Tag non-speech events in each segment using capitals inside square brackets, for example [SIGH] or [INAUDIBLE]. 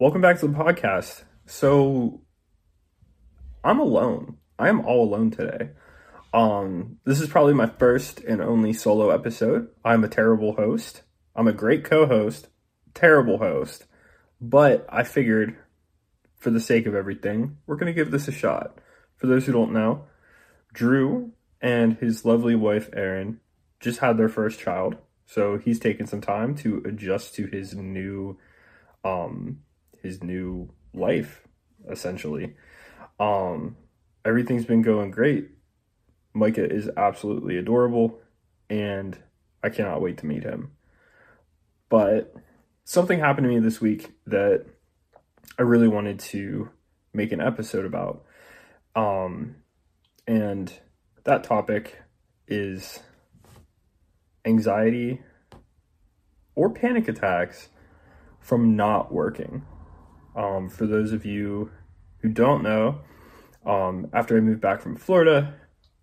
Welcome back to the podcast. So I'm alone. I am all alone today. Um this is probably my first and only solo episode. I'm a terrible host. I'm a great co-host, terrible host. But I figured for the sake of everything, we're going to give this a shot. For those who don't know, Drew and his lovely wife Erin just had their first child. So he's taken some time to adjust to his new um his new life essentially. Um everything's been going great. Micah is absolutely adorable and i cannot wait to meet him. But something happened to me this week that i really wanted to make an episode about. Um and that topic is anxiety or panic attacks from not working um, for those of you who don't know, um, after I moved back from Florida,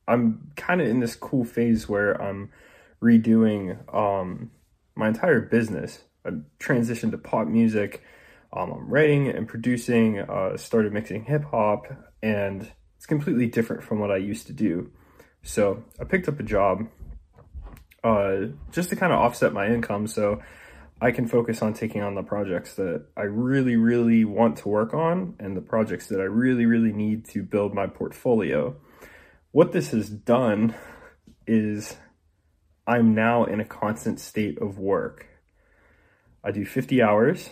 I'm kind of in this cool phase where I'm redoing um, my entire business. I transitioned to pop music. Um, I'm writing and producing, uh, started mixing hip hop, and it's completely different from what I used to do. So I picked up a job uh, just to kind of offset my income. So I can focus on taking on the projects that I really, really want to work on and the projects that I really, really need to build my portfolio. What this has done is I'm now in a constant state of work. I do 50 hours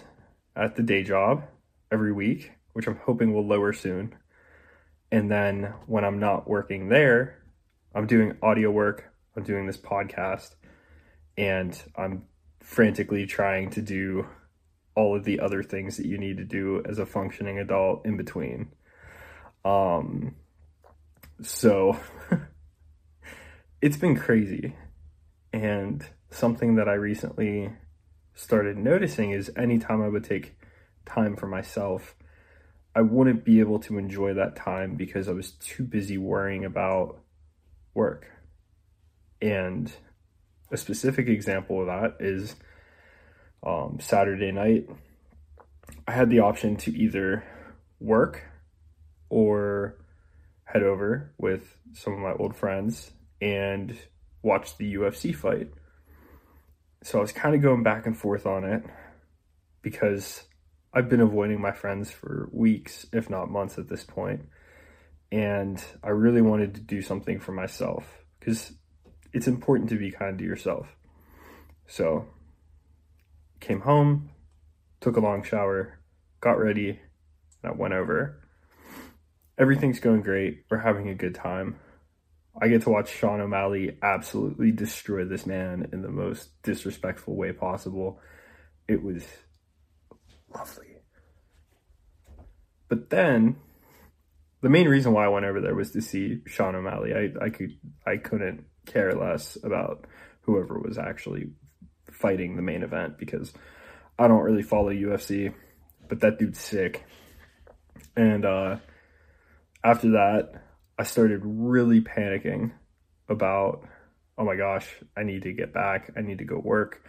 at the day job every week, which I'm hoping will lower soon. And then when I'm not working there, I'm doing audio work, I'm doing this podcast, and I'm frantically trying to do all of the other things that you need to do as a functioning adult in between. Um, so [LAUGHS] it's been crazy. And something that I recently started noticing is anytime I would take time for myself, I wouldn't be able to enjoy that time because I was too busy worrying about work. And a specific example of that is um, Saturday night. I had the option to either work or head over with some of my old friends and watch the UFC fight. So I was kind of going back and forth on it because I've been avoiding my friends for weeks, if not months at this point. And I really wanted to do something for myself because it's important to be kind to yourself. So, came home, took a long shower, got ready, and I went over. Everything's going great. We're having a good time. I get to watch Sean O'Malley absolutely destroy this man in the most disrespectful way possible. It was lovely. But then the main reason why I went over there was to see Sean O'Malley. I, I could I couldn't care less about whoever was actually fighting the main event because I don't really follow UFC, but that dude's sick. And uh, after that, I started really panicking about, oh my gosh, I need to get back. I need to go work.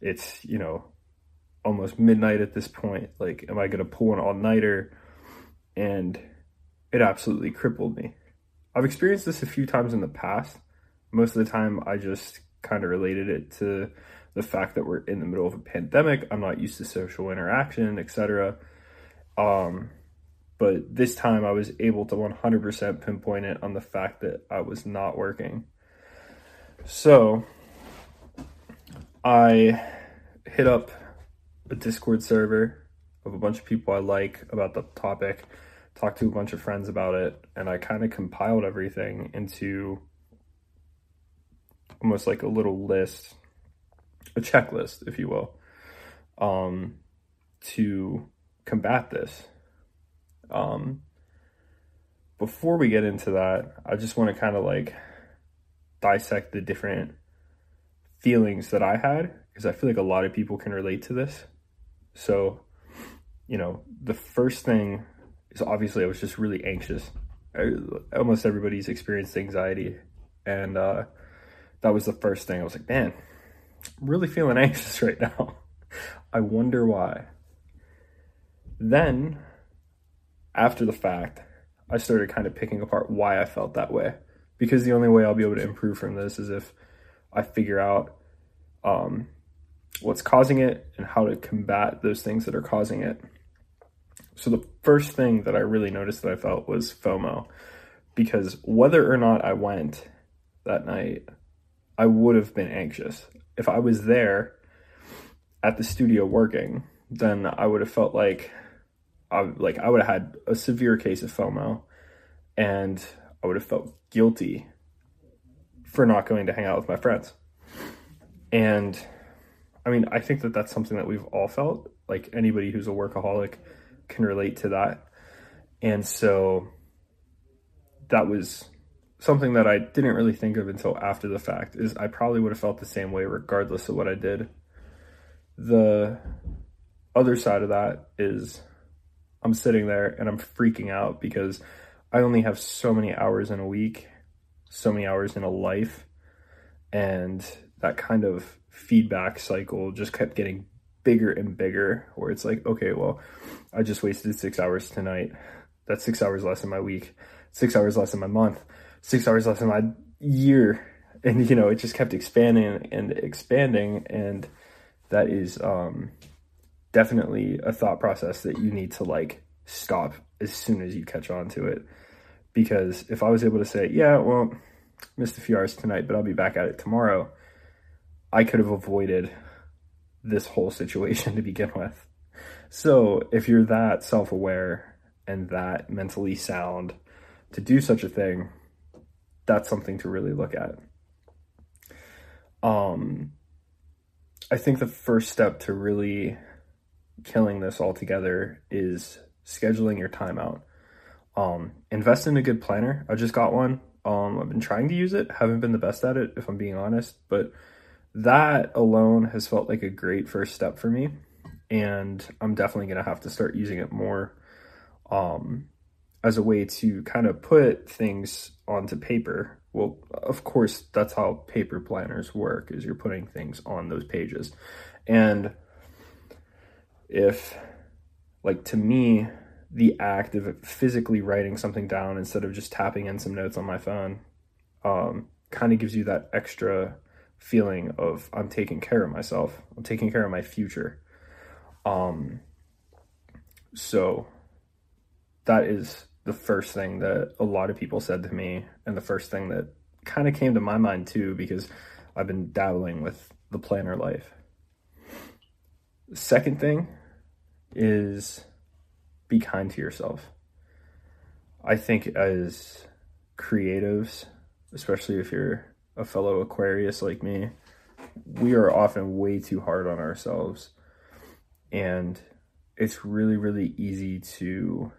It's, you know, almost midnight at this point. Like, am I going to pull an all nighter? And it absolutely crippled me. I've experienced this a few times in the past most of the time I just kind of related it to the fact that we're in the middle of a pandemic. I'm not used to social interaction, etc. Um, but this time I was able to 100% pinpoint it on the fact that I was not working. So I hit up a Discord server of a bunch of people I like about the topic, talked to a bunch of friends about it, and I kind of compiled everything into almost like a little list, a checklist, if you will, um, to combat this. Um, before we get into that, I just want to kind of like dissect the different feelings that I had because I feel like a lot of people can relate to this. So, you know, the first thing is obviously I was just really anxious. I, almost everybody's experienced anxiety, and uh, that was the first thing. I was like, man, I'm really feeling [LAUGHS] anxious right now. I wonder why. Then, after the fact, I started kind of picking apart why I felt that way. Because the only way I'll be able to improve from this is if I figure out um, what's causing it and how to combat those things that are causing it. So, the first thing that I really noticed that I felt was FOMO. Because whether or not I went that night, I would have been anxious. If I was there at the studio working, then I would have felt like I like I would have had a severe case of FOMO and I would have felt guilty for not going to hang out with my friends. And I mean, I think that that's something that we've all felt. Like anybody who's a workaholic can relate to that. And so that was something that I didn't really think of until after the fact is I probably would have felt the same way regardless of what I did. The other side of that is I'm sitting there and I'm freaking out because I only have so many hours in a week, so many hours in a life, and that kind of feedback cycle just kept getting bigger and bigger where it's like, okay, well, I just wasted 6 hours tonight. That's 6 hours less in my week, 6 hours less in my month six hours less in my year. And, you know, it just kept expanding and expanding. And that is um, definitely a thought process that you need to like stop as soon as you catch on to it. Because if I was able to say, yeah, well, missed a few hours tonight, but I'll be back at it tomorrow, I could have avoided this whole situation [LAUGHS] to begin with. So if you're that self aware and that mentally sound to do such a thing, that's something to really look at. Um, I think the first step to really killing this altogether is scheduling your time out. Um, invest in a good planner. I just got one. Um, I've been trying to use it, haven't been the best at it, if I'm being honest, but that alone has felt like a great first step for me. And I'm definitely going to have to start using it more. Um, as a way to kind of put things onto paper. Well, of course, that's how paper planners work is you're putting things on those pages. And if like to me, the act of physically writing something down instead of just tapping in some notes on my phone um, kind of gives you that extra feeling of I'm taking care of myself. I'm taking care of my future. Um, so that is the first thing that a lot of people said to me, and the first thing that kind of came to my mind too, because I've been dabbling with the planner life. The second thing is be kind to yourself. I think as creatives, especially if you're a fellow Aquarius like me, we are often way too hard on ourselves. And it's really, really easy to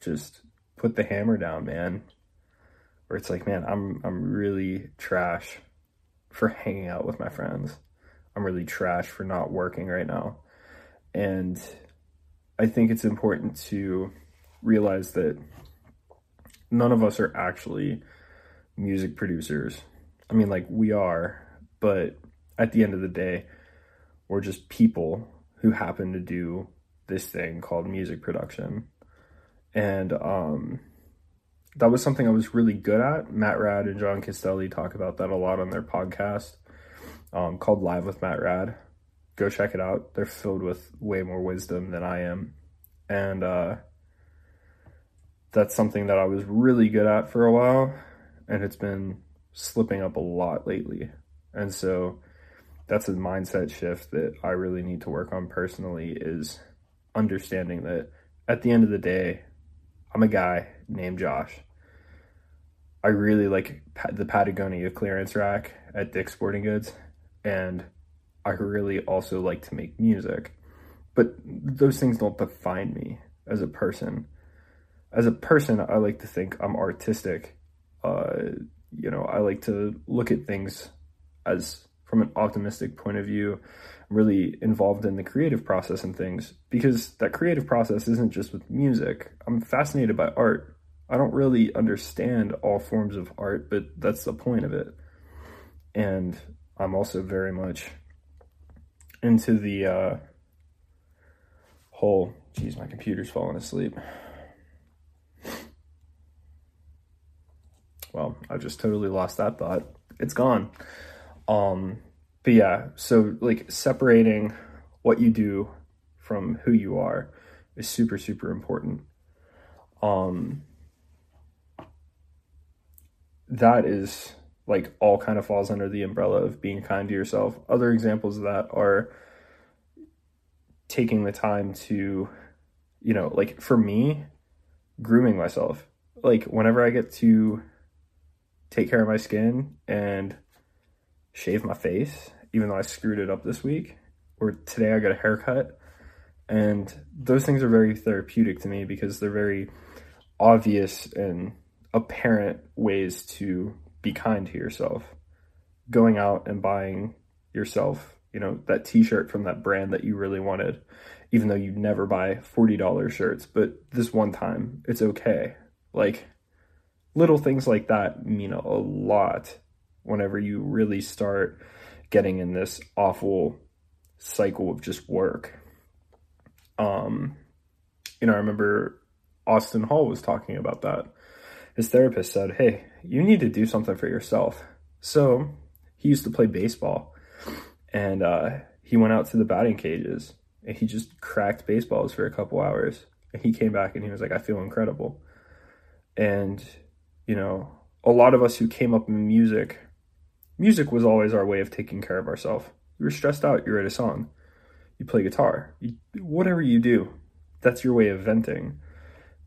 just put the hammer down, man. Where it's like, man, I'm I'm really trash for hanging out with my friends. I'm really trash for not working right now. And I think it's important to realize that none of us are actually music producers. I mean, like, we are, but at the end of the day, we're just people who happen to do this thing called music production and um, that was something I was really good at. Matt Rad and John Castelli talk about that a lot on their podcast um, called Live with Matt Rad. Go check it out. They're filled with way more wisdom than I am, and uh, that's something that I was really good at for a while, and it's been slipping up a lot lately. And so that's a mindset shift that I really need to work on personally is understanding that at the end of the day, I'm a guy named Josh. I really like the Patagonia clearance rack at Dick's Sporting Goods, and I really also like to make music. But those things don't define me. as a person. As a person, I like to think I'm artistic. Uh, you know, I like to look at things as from an optimistic point of view. Really involved in the creative process and things because that creative process isn't just with music. I'm fascinated by art. I don't really understand all forms of art, but that's the point of it. And I'm also very much into the uh, whole. Geez, my computer's falling asleep. Well, I just totally lost that thought. It's gone. Um, but yeah, so like separating what you do from who you are is super super important. Um, that is like all kind of falls under the umbrella of being kind to yourself. Other examples of that are taking the time to, you know, like for me, grooming myself. Like whenever I get to take care of my skin and shave my face, even though I screwed it up this week, or today I got a haircut. And those things are very therapeutic to me because they're very obvious and apparent ways to be kind to yourself. Going out and buying yourself, you know, that t shirt from that brand that you really wanted, even though you never buy $40 shirts, but this one time, it's okay. Like, little things like that mean a lot whenever you really start getting in this awful cycle of just work. Um, you know, I remember Austin Hall was talking about that his therapist said, Hey, you need to do something for yourself. So he used to play baseball and uh, he went out to the batting cages and he just cracked baseballs for a couple hours. And he came back and he was like, I feel incredible. And, you know, a lot of us who came up in music, music was always our way of taking care of ourselves. You were stressed out, you write a song, you play guitar, you, whatever you do, that's your way of venting.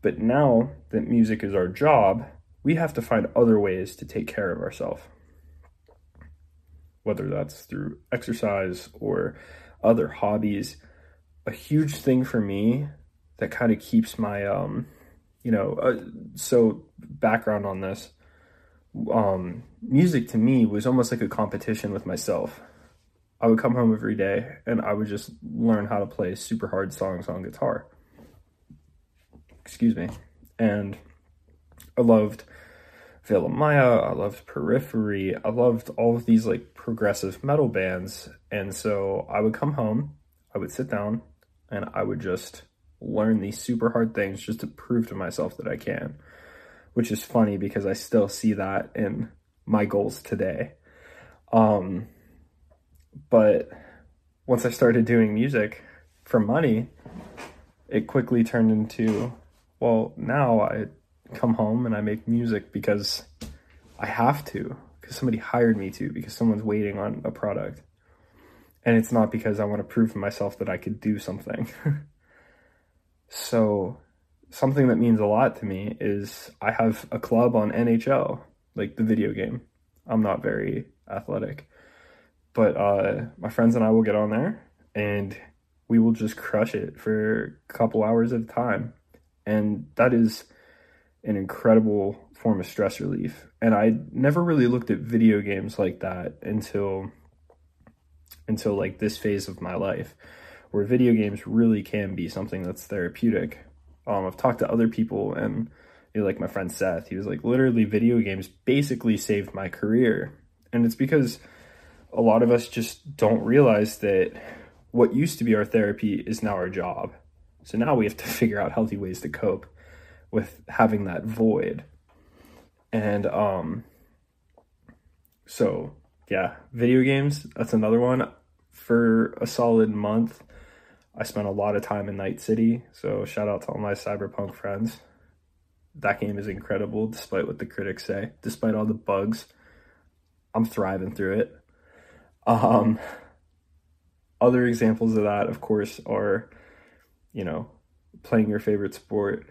But now that music is our job, we have to find other ways to take care of ourselves. Whether that's through exercise or other hobbies. A huge thing for me that kind of keeps my, um, you know, uh, so background on this um, music to me was almost like a competition with myself. I would come home every day and I would just learn how to play super hard songs on guitar excuse me. And I loved Veil of Maya, I loved Periphery, I loved all of these like progressive metal bands. And so I would come home, I would sit down, and I would just learn these super hard things just to prove to myself that I can. Which is funny because I still see that in my goals today. Um, but once I started doing music for money, it quickly turned into well, now I come home and I make music because I have to, because somebody hired me to, because someone's waiting on a product. And it's not because I want to prove to myself that I could do something. [LAUGHS] so, something that means a lot to me is I have a club on NHL, like the video game. I'm not very athletic. But uh, my friends and I will get on there and we will just crush it for a couple hours at a time and that is an incredible form of stress relief. And I never really looked at video games like that until until like this phase of my life, where video games really can be something that's therapeutic. Um, I've talked to other people, and you know, like my friend Seth, he was like, literally, video games basically saved my career, and it's because a lot of us just don't realize that what used to be our therapy is now our job so now we have to [LAUGHS] figure out healthy ways to cope with having that void. And um so yeah, video games, that's another one. For a solid month, I spent a lot of time in Night City. So shout out to all my cyberpunk friends. That game is incredible despite what the critics say, despite all the bugs. I'm thriving through it. Um other examples of that, of course, are you know, playing your favorite sport,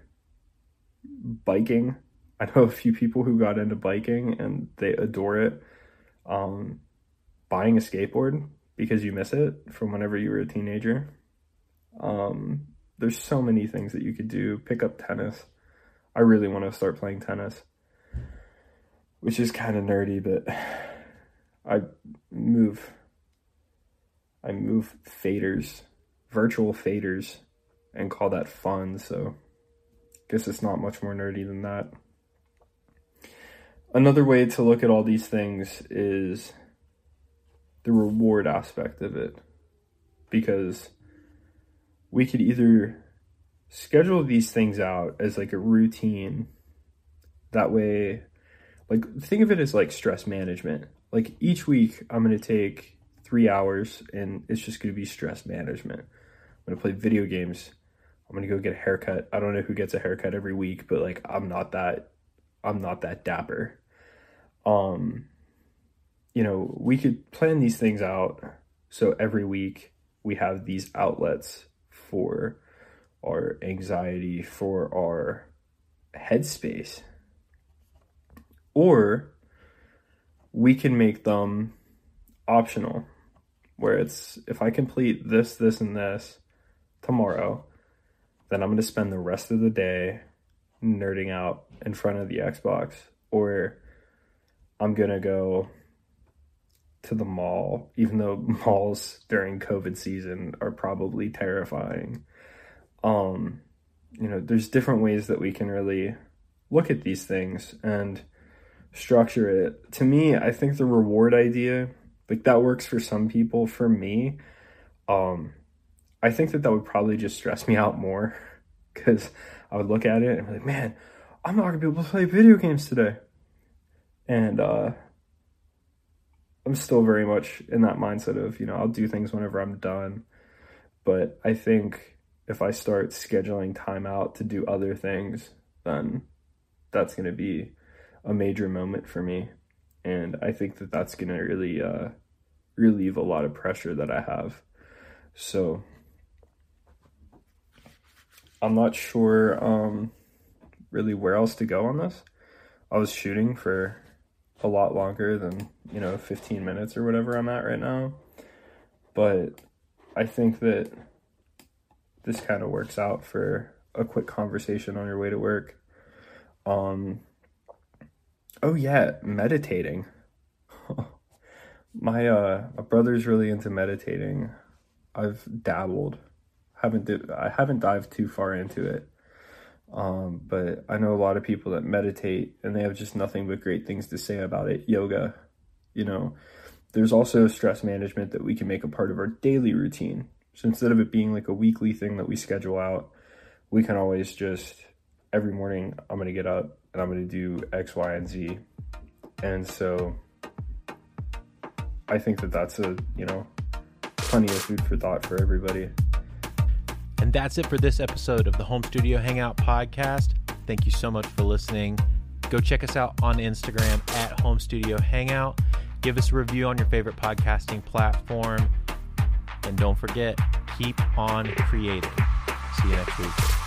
biking. I know a few people who got into biking and they adore it. Um, buying a skateboard because you miss it from whenever you were a teenager. Um, there's so many things that you could do. Pick up tennis. I really want to start playing tennis, which is kind of nerdy, but I move I move faders, virtual faders and call that fun, so guess it's not much more nerdy than that. Another way to look at all these things is the reward aspect of it. Because we could either schedule these things out as like a routine. That way, like, think of it as like stress management. Like, each week, I'm going to take three hours and it's just going to be stress management. I'm going to play video games. I'm going to go get a haircut. I don't know who gets a haircut every week, but like, I'm not that, I'm not that dapper. Um, you know, we could plan these things out so every week we have these outlets for our anxiety, for our headspace. Or we can make them optional, where it's if I complete this, this, and this tomorrow, then I'm going to spend the rest of the day nerding out in front of the Xbox. Or I'm going to go to the mall, even though [LAUGHS] malls during COVID season are probably terrifying. Um, you know, there's different ways that we can really look at these things and structure it. To me, I think the reward idea, like that works for some people. For me, um, I think that that would probably just stress me out more [LAUGHS] because I would look at it and be like, man, I'm not gonna be able to play video games today. And uh, I'm still very much in that mindset of, you know, I'll do things whenever I'm done. But I think if I start scheduling time out to do other things, then that's going to be a major moment for me. And I think that that's going to really uh, relieve a lot of pressure that I have. So I'm not sure um, really where else to go on this. I was shooting for a lot longer than, you know, 15 minutes or whatever I'm at right now. But I think that this kind of works out for a quick conversation on your way to work. Um Oh yeah, meditating. [LAUGHS] my uh my brother's really into meditating. I've dabbled. Haven't di- I haven't dived too far into it. Um, but I know a lot of people that meditate and they have just nothing but great things to say about it. Yoga, you know, there's also stress management that we can make a part of our daily routine. So instead of it being like a weekly thing that we schedule out, we can always just every morning I'm going to get up and I'm going to do X, Y, and Z. And so I think that that's a, you know, plenty of food for thought for everybody. And that's it for this episode of the Home Studio Hangout podcast. Thank you so much for listening. Go check us out on Instagram at Home Studio Hangout. Give us a review on your favorite podcasting platform. And don't forget, keep on creating. See you next week.